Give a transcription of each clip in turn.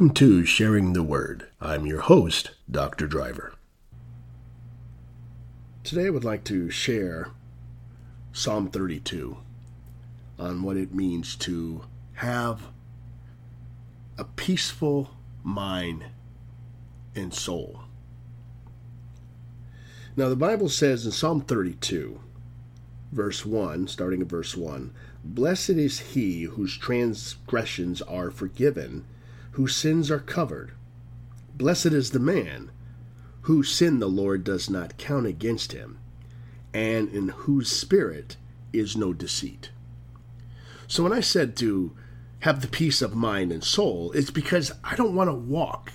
Welcome to Sharing the Word. I'm your host, Dr. Driver. Today I would like to share Psalm 32 on what it means to have a peaceful mind and soul. Now, the Bible says in Psalm 32, verse 1, starting at verse 1, Blessed is he whose transgressions are forgiven whose sins are covered. Blessed is the man whose sin the Lord does not count against him, and in whose spirit is no deceit. So when I said to have the peace of mind and soul, it's because I don't want to walk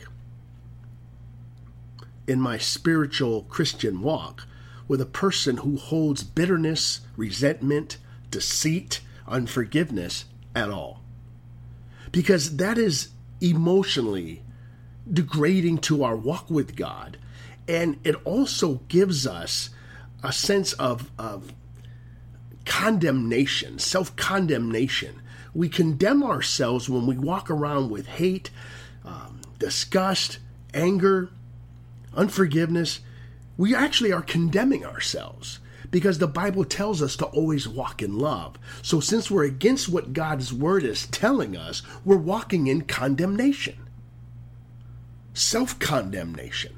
in my spiritual Christian walk with a person who holds bitterness, resentment, deceit, unforgiveness at all. Because that is emotionally degrading to our walk with God. And it also gives us a sense of, of condemnation, self condemnation. We condemn ourselves when we walk around with hate, um, disgust, anger, unforgiveness. We actually are condemning ourselves because the Bible tells us to always walk in love. So, since we're against what God's word is telling us, we're walking in condemnation, self condemnation.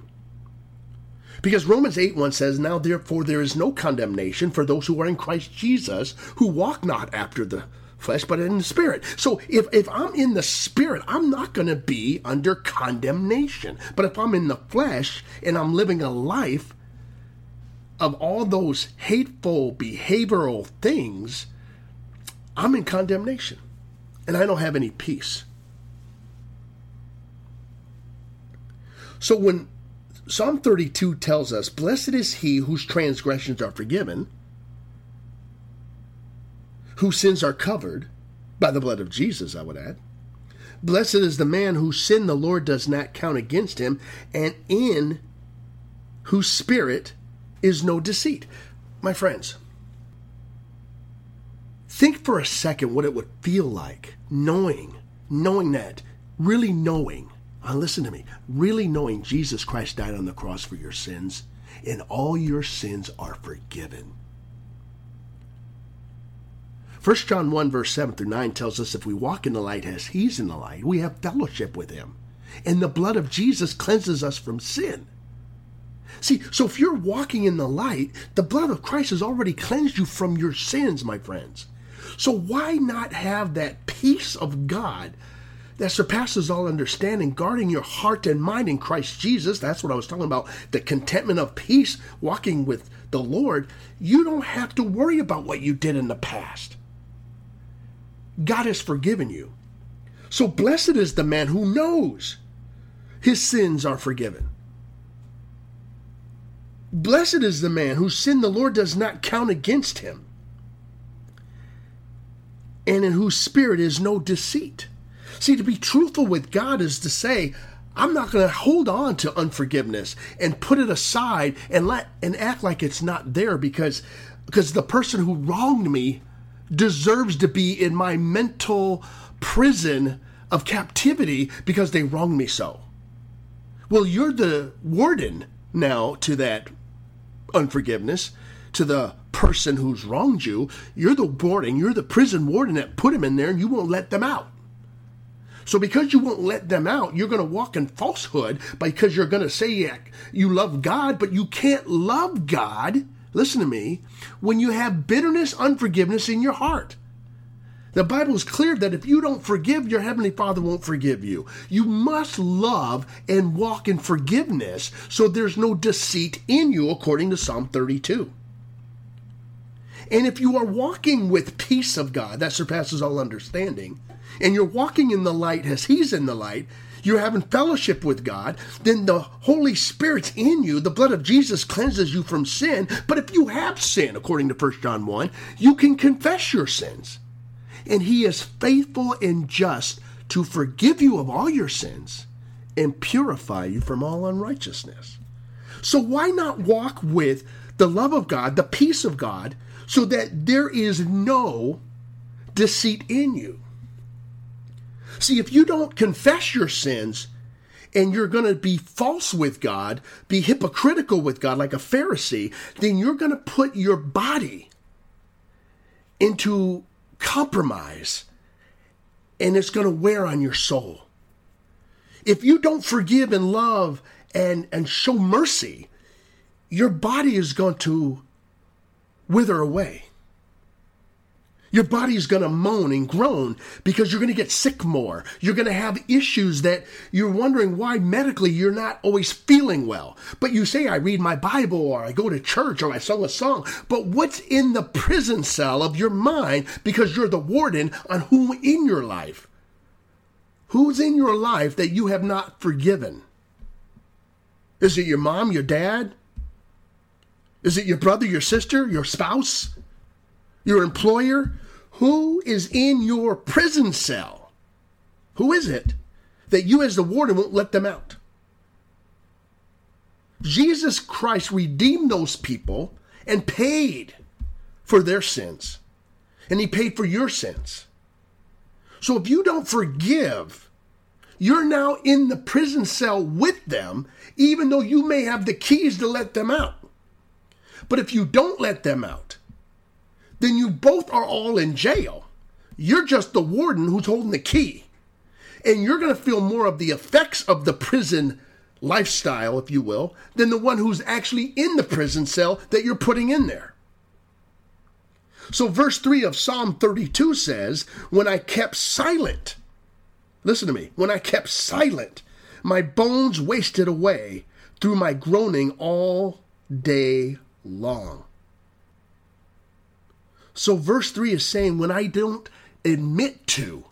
Because Romans 8 1 says, Now therefore there is no condemnation for those who are in Christ Jesus, who walk not after the flesh, but in the spirit. So if, if I'm in the spirit, I'm not going to be under condemnation. But if I'm in the flesh and I'm living a life of all those hateful behavioral things, I'm in condemnation and I don't have any peace. So when Psalm 32 tells us, Blessed is he whose transgressions are forgiven, whose sins are covered by the blood of Jesus, I would add. Blessed is the man whose sin the Lord does not count against him, and in whose spirit is no deceit. My friends, think for a second what it would feel like knowing, knowing that, really knowing, uh, listen to me, really knowing Jesus Christ died on the cross for your sins and all your sins are forgiven. 1 John 1, verse 7 through 9 tells us if we walk in the light as he's in the light, we have fellowship with him. And the blood of Jesus cleanses us from sin. See, so if you're walking in the light, the blood of Christ has already cleansed you from your sins, my friends. So why not have that peace of God that surpasses all understanding, guarding your heart and mind in Christ Jesus? That's what I was talking about. The contentment of peace, walking with the Lord. You don't have to worry about what you did in the past. God has forgiven you. So blessed is the man who knows his sins are forgiven. Blessed is the man whose sin the Lord does not count against him, and in whose spirit is no deceit. See, to be truthful with God is to say, I'm not going to hold on to unforgiveness and put it aside and let and act like it's not there because because the person who wronged me deserves to be in my mental prison of captivity because they wronged me so. Well, you're the warden now to that unforgiveness to the person who's wronged you. You're the warden, you're the prison warden that put him in there, and you won't let them out. So because you won't let them out, you're going to walk in falsehood because you're going to say yeah, you love God, but you can't love God, listen to me, when you have bitterness, unforgiveness in your heart. The Bible is clear that if you don't forgive, your Heavenly Father won't forgive you. You must love and walk in forgiveness so there's no deceit in you, according to Psalm 32. And if you are walking with peace of God that surpasses all understanding, and you're walking in the light as He's in the light, you're having fellowship with God, then the Holy Spirit's in you. The blood of Jesus cleanses you from sin. But if you have sin, according to 1 John 1, you can confess your sins and he is faithful and just to forgive you of all your sins and purify you from all unrighteousness. So, why not walk with the love of God, the peace of God, so that there is no deceit in you? See, if you don't confess your sins and you're going to be false with God, be hypocritical with God like a Pharisee, then you're going to put your body into compromise and it's going to wear on your soul. If you don't forgive and love and, and show mercy, your body is going to wither away. Your body's going to moan and groan because you're going to get sick more. You're going to have issues that you're wondering why medically you're not always feeling well. But you say, I read my Bible or I go to church or I sung a song. But what's in the prison cell of your mind because you're the warden on whom in your life? Who's in your life that you have not forgiven? Is it your mom, your dad? Is it your brother, your sister, your spouse? your employer? Who is in your prison cell? Who is it that you, as the warden, won't let them out? Jesus Christ redeemed those people and paid for their sins. And he paid for your sins. So if you don't forgive, you're now in the prison cell with them, even though you may have the keys to let them out. But if you don't let them out, then you both are all in jail. You're just the warden who's holding the key. And you're going to feel more of the effects of the prison lifestyle, if you will, than the one who's actually in the prison cell that you're putting in there. So, verse 3 of Psalm 32 says, When I kept silent, listen to me, when I kept silent, my bones wasted away through my groaning all day long. So, verse 3 is saying, when I don't admit to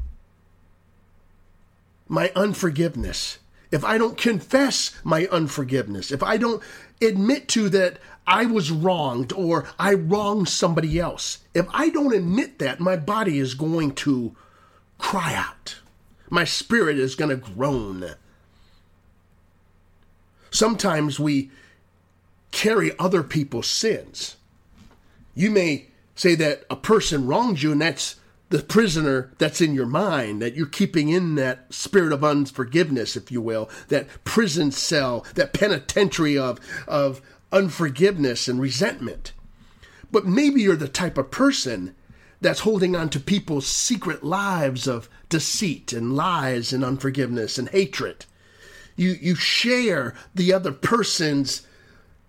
my unforgiveness, if I don't confess my unforgiveness, if I don't admit to that I was wronged or I wronged somebody else, if I don't admit that, my body is going to cry out. My spirit is going to groan. Sometimes we carry other people's sins. You may say that a person wronged you and that's the prisoner that's in your mind, that you're keeping in that spirit of unforgiveness, if you will, that prison cell, that penitentiary of, of unforgiveness and resentment. But maybe you're the type of person that's holding on to people's secret lives of deceit and lies and unforgiveness and hatred. You, you share the other person's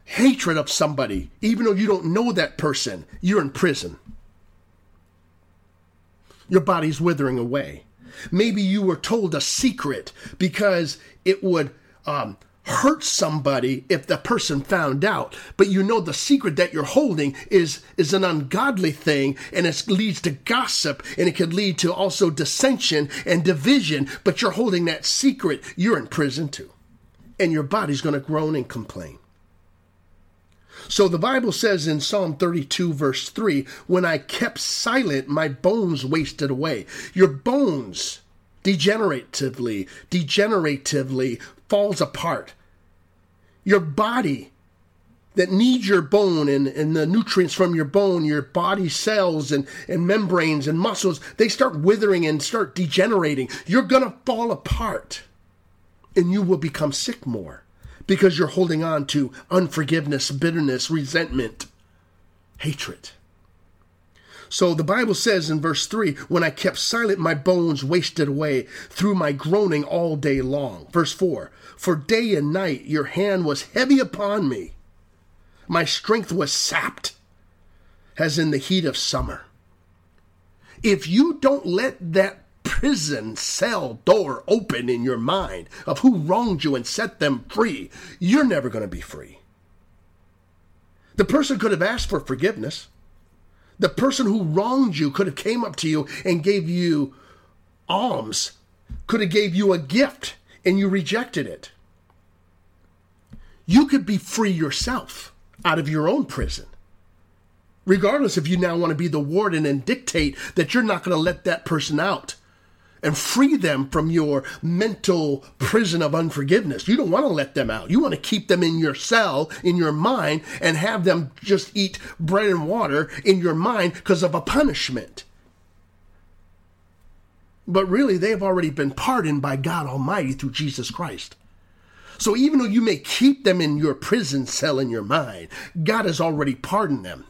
hatred of somebody, even though you don't know that person, you're in prison. Your body's withering away. Maybe you were told a secret because it would um, hurt somebody if the person found out. But you know the secret that you're holding is is an ungodly thing and it leads to gossip and it could lead to also dissension and division. But you're holding that secret. You're in prison too. And your body's going to groan and complain so the Bible says in Psalm 32, verse 3 When I kept silent, my bones wasted away. Your bones degeneratively, degeneratively falls apart. Your body that needs your bone and, and the nutrients from your bone, your body cells and, and membranes and muscles, they start withering and start degenerating. You're going to fall apart and you will become sick more because you're holding on to unforgiveness, bitterness, resentment, hatred. So the Bible says in verse 3 When I kept silent, my bones wasted away through my groaning all day long. Verse 4 For day and night your hand was heavy upon me, my strength was sapped, as in the heat of summer. If you don't let that prison cell door open in your mind of who wronged you and set them free, you're never going to be free. The person could have asked for forgiveness. The person who wronged you could have came up to you and gave you alms, could have gave you a gift and you rejected it. You could be free yourself out of your own prison regardless if you now want to be the warden and dictate that you're not going to let that person out and free them from your mental prison of unforgiveness. You don't want to let them out. You want to keep them in your cell, in your mind, and have them just eat bread and water in your mind because of a punishment. But really, they have already been pardoned by God Almighty through Jesus Christ. So even though you may keep them in your prison cell in your mind, God has already pardoned them.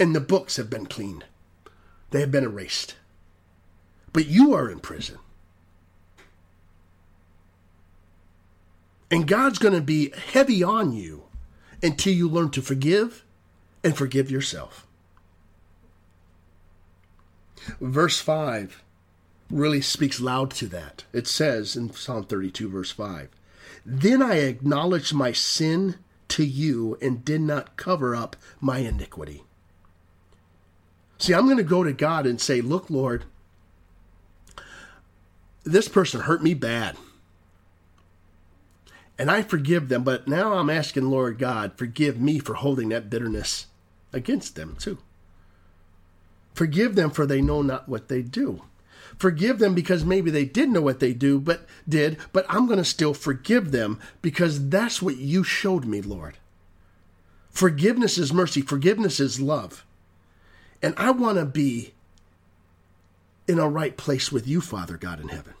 And the books have been cleaned, they have been erased. But you are in prison. And God's going to be heavy on you until you learn to forgive and forgive yourself. Verse 5 really speaks loud to that. It says in Psalm 32, verse 5 Then I acknowledged my sin to you and did not cover up my iniquity. See, I'm going to go to God and say, Look, Lord, this person hurt me bad. And I forgive them, but now I'm asking, Lord God, forgive me for holding that bitterness against them too. Forgive them for they know not what they do. Forgive them because maybe they did know what they do, but did, but I'm going to still forgive them because that's what you showed me, Lord. Forgiveness is mercy, forgiveness is love. And I want to be in a right place with you, Father God in heaven.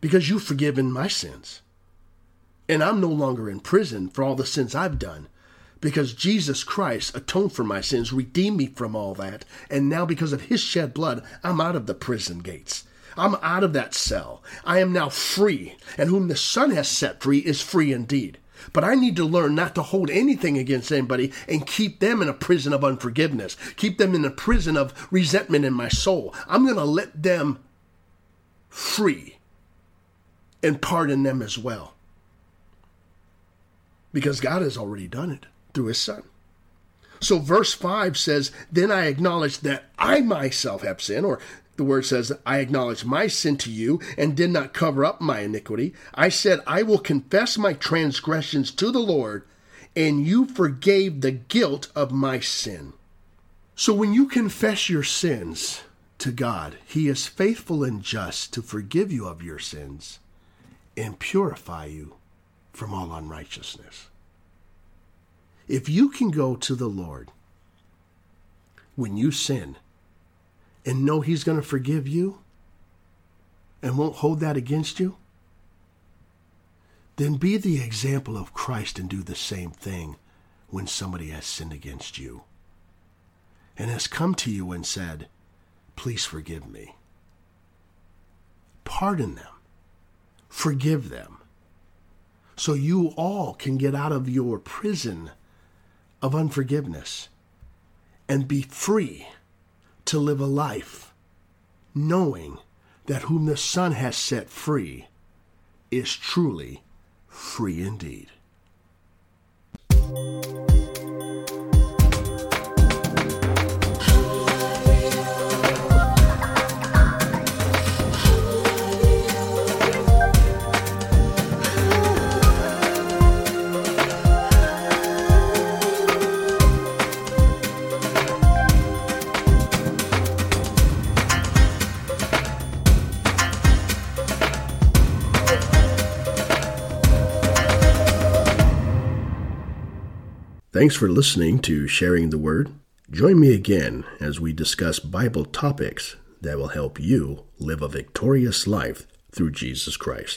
Because you've forgiven my sins. And I'm no longer in prison for all the sins I've done because Jesus Christ atoned for my sins, redeemed me from all that. And now, because of his shed blood, I'm out of the prison gates. I'm out of that cell. I am now free, and whom the Son has set free is free indeed. But I need to learn not to hold anything against anybody and keep them in a prison of unforgiveness, keep them in a prison of resentment in my soul. I'm going to let them free and pardon them as well because God has already done it through his son. So verse 5 says, Then I acknowledge that I myself have sinned, or the word says, I acknowledge my sin to you and did not cover up my iniquity. I said, I will confess my transgressions to the Lord, and you forgave the guilt of my sin. So when you confess your sins to God, He is faithful and just to forgive you of your sins and purify you from all unrighteousness. If you can go to the Lord when you sin and know He's going to forgive you and won't hold that against you, then be the example of Christ and do the same thing when somebody has sinned against you and has come to you and said, Please forgive me. Pardon them, forgive them so you all can get out of your prison of unforgiveness and be free to live a life knowing that whom the Son has set free is truly free indeed. Thanks for listening to Sharing the Word. Join me again as we discuss Bible topics that will help you live a victorious life through Jesus Christ.